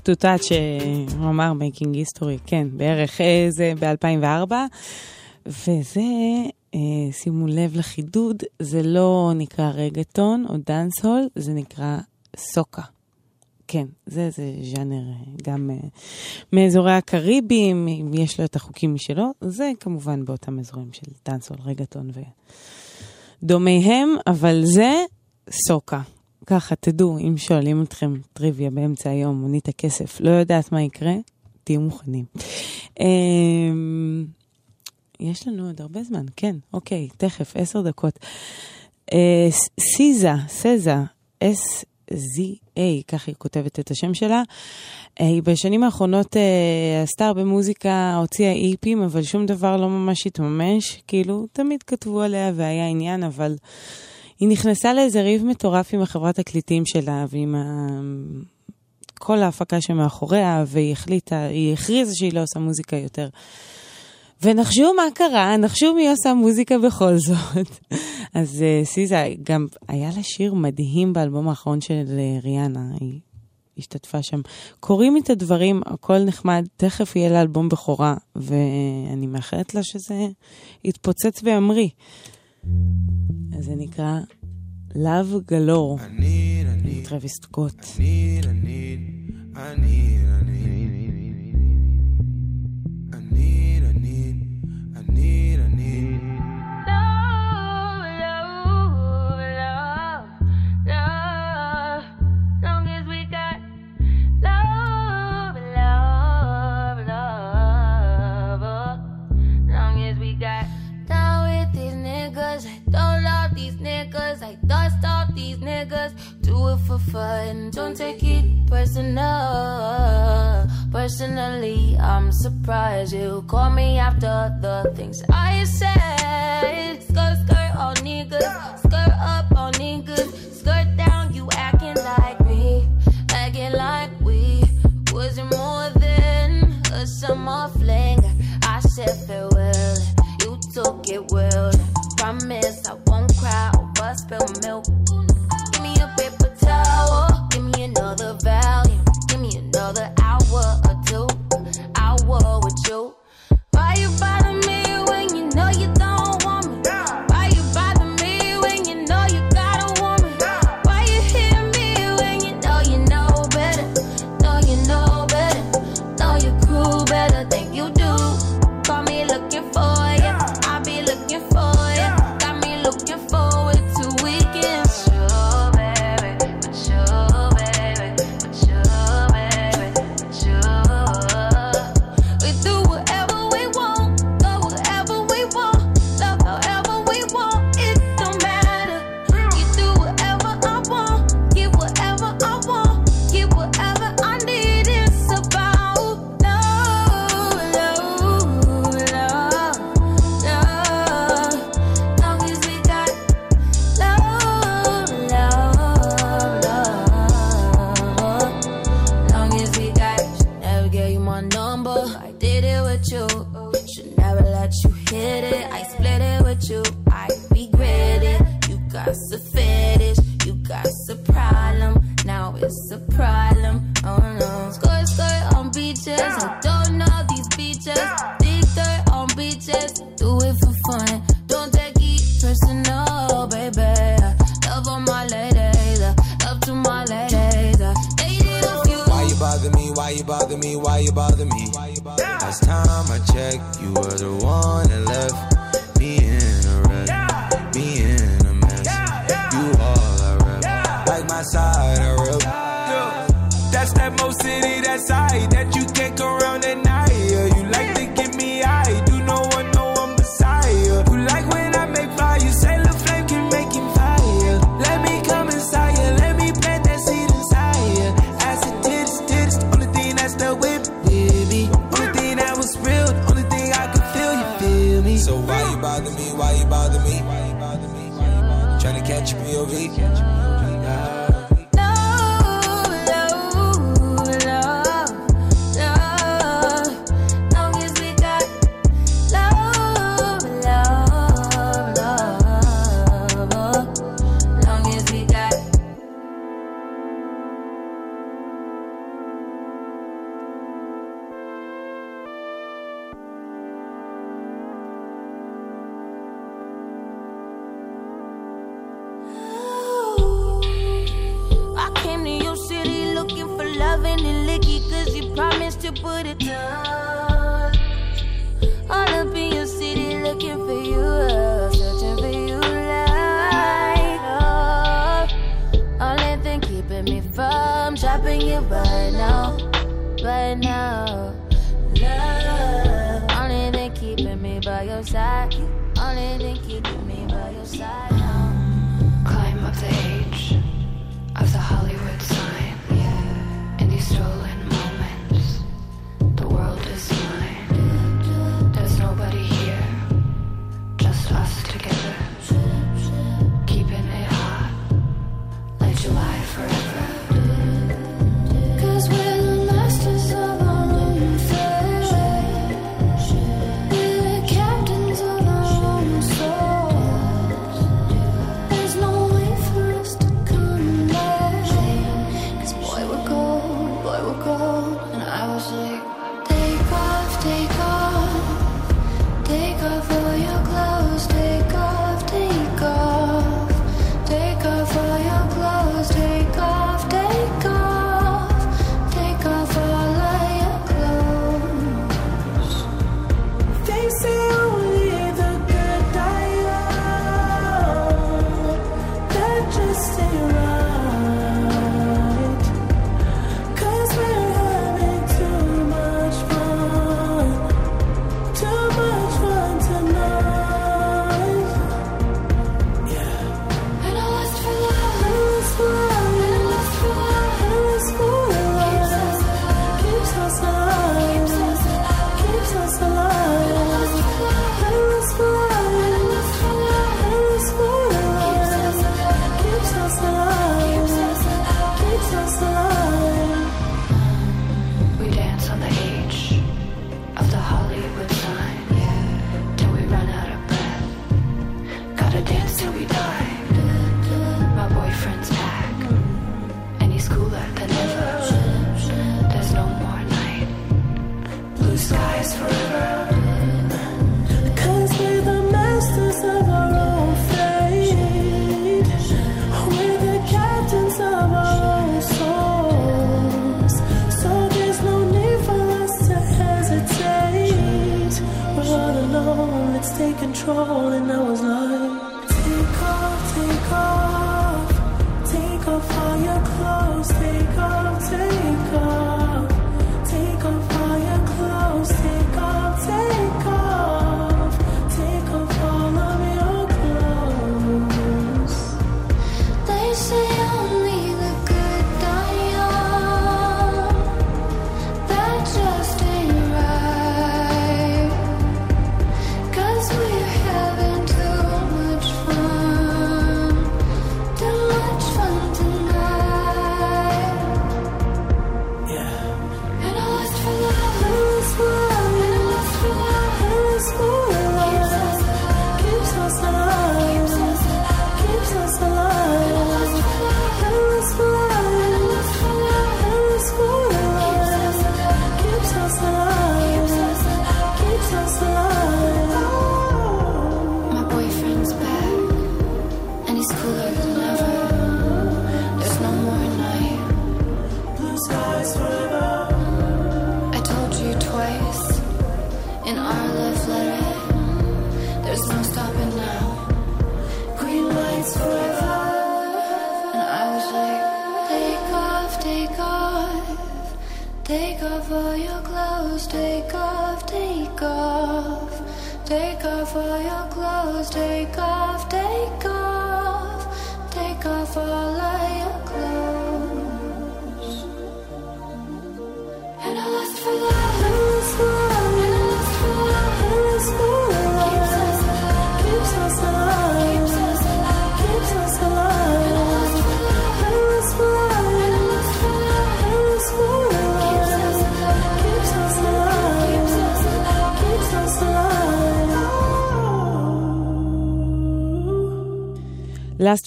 מצטטת שהוא אמר making history, כן, בערך אה, זה ב-2004, וזה, אה, שימו לב לחידוד, זה לא נקרא רגטון או דאנס הול, זה נקרא סוקה. כן, זה איזה ז'אנר אה, גם מאזורי הקריבים, אם יש לו את החוקים משלו, זה כמובן באותם אזורים של דאנס הול, רגטון ודומיהם, אבל זה סוקה. ככה, תדעו, אם שואלים אתכם טריוויה באמצע היום, מונית הכסף, לא יודעת מה יקרה, תהיו מוכנים. אמ, יש לנו עוד הרבה זמן, כן, אוקיי, תכף, עשר דקות. אה, סיזה, סזה, S-Z-A, כך היא כותבת את השם שלה. אה, היא בשנים האחרונות אה, עשתה הרבה מוזיקה, הוציאה איפים, אבל שום דבר לא ממש התממש. כאילו, תמיד כתבו עליה והיה עניין, אבל היא נכנסה לאיזה ריב מטורף עם החברת תקליטים שלה ועם ה... כל ההפקה שמאחוריה, והיא החליטה, היא הכריזה שהיא לא עושה מוזיקה יותר. ונחשו מה קרה, נחשו מי עושה מוזיקה בכל זאת. אז uh, סיזה, גם היה לה שיר מדהים באלבום האחרון של uh, ריאנה, היא השתתפה שם. קוראים את הדברים, הכל נחמד, תכף יהיה לה אלבום בכורה, ואני מאחלת לה שזה יתפוצץ וימריא. אז זה נקרא Love Galore, עם טרוויס סקוט. I need, I need, these niggas. Do it for fun, don't take it personal. Personally, I'm surprised you call me after the things I said. Skirt, skirt, all niggas, skirt up, all niggas, skirt down, you acting like me, acting like we wasn't more than a summer fling. I said farewell, you took it well. Promise I won't cry over spilled milk. Another value. give me another hour or two, hour with you. Why you bother me? Last time I checked, you were the one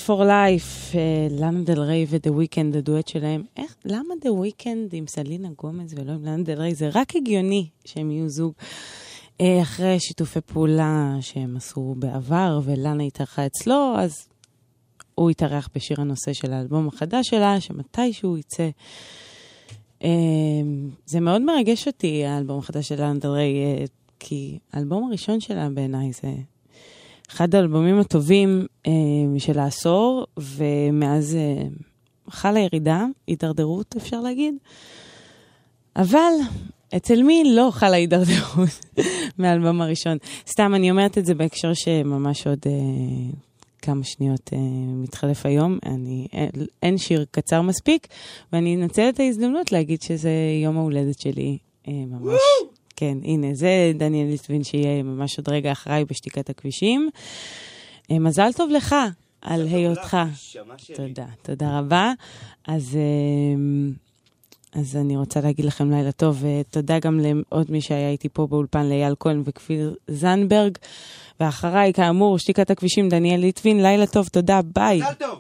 for Life, אה, לאנה דל ריי ודה וויקנד, הדואט שלהם. איך, למה דה וויקנד עם סלינה גומז ולא עם לאנה דל ריי? זה רק הגיוני שהם יהיו זוג אה, אחרי שיתופי פעולה שהם עשו בעבר, ולאנה התארחה אצלו, אז הוא התארח בשיר הנושא של האלבום החדש שלה, שמתישהו יצא. אה, זה מאוד מרגש אותי, האלבום החדש של לאנה דל ריי, כי האלבום הראשון שלה בעיניי זה אחד האלבומים הטובים אה, של העשור, ומאז אה, חלה ירידה, הידרדרות אפשר להגיד. אבל אצל מי לא חלה הידרדרות מהאלבום הראשון? סתם, אני אומרת את זה בהקשר שממש עוד אה, כמה שניות אה, מתחלף היום. אני, אין, אין שיר קצר מספיק, ואני אנצל את ההזדמנות להגיד שזה יום ההולדת שלי אה, ממש. כן, הנה, זה דניאל ליטבין שיהיה ממש עוד רגע אחריי בשתיקת הכבישים. אה, מזל טוב לך על היותך. תודה, תודה רבה. אז... אה, אז אני רוצה להגיד לכם לילה טוב, ותודה גם לעוד מי שהיה איתי פה באולפן, לאייל כהן וכפיר זנדברג. ואחריי, כאמור, שתיקת הכבישים, דניאל ליטבין, לילה טוב, תודה, ביי. מזל טוב.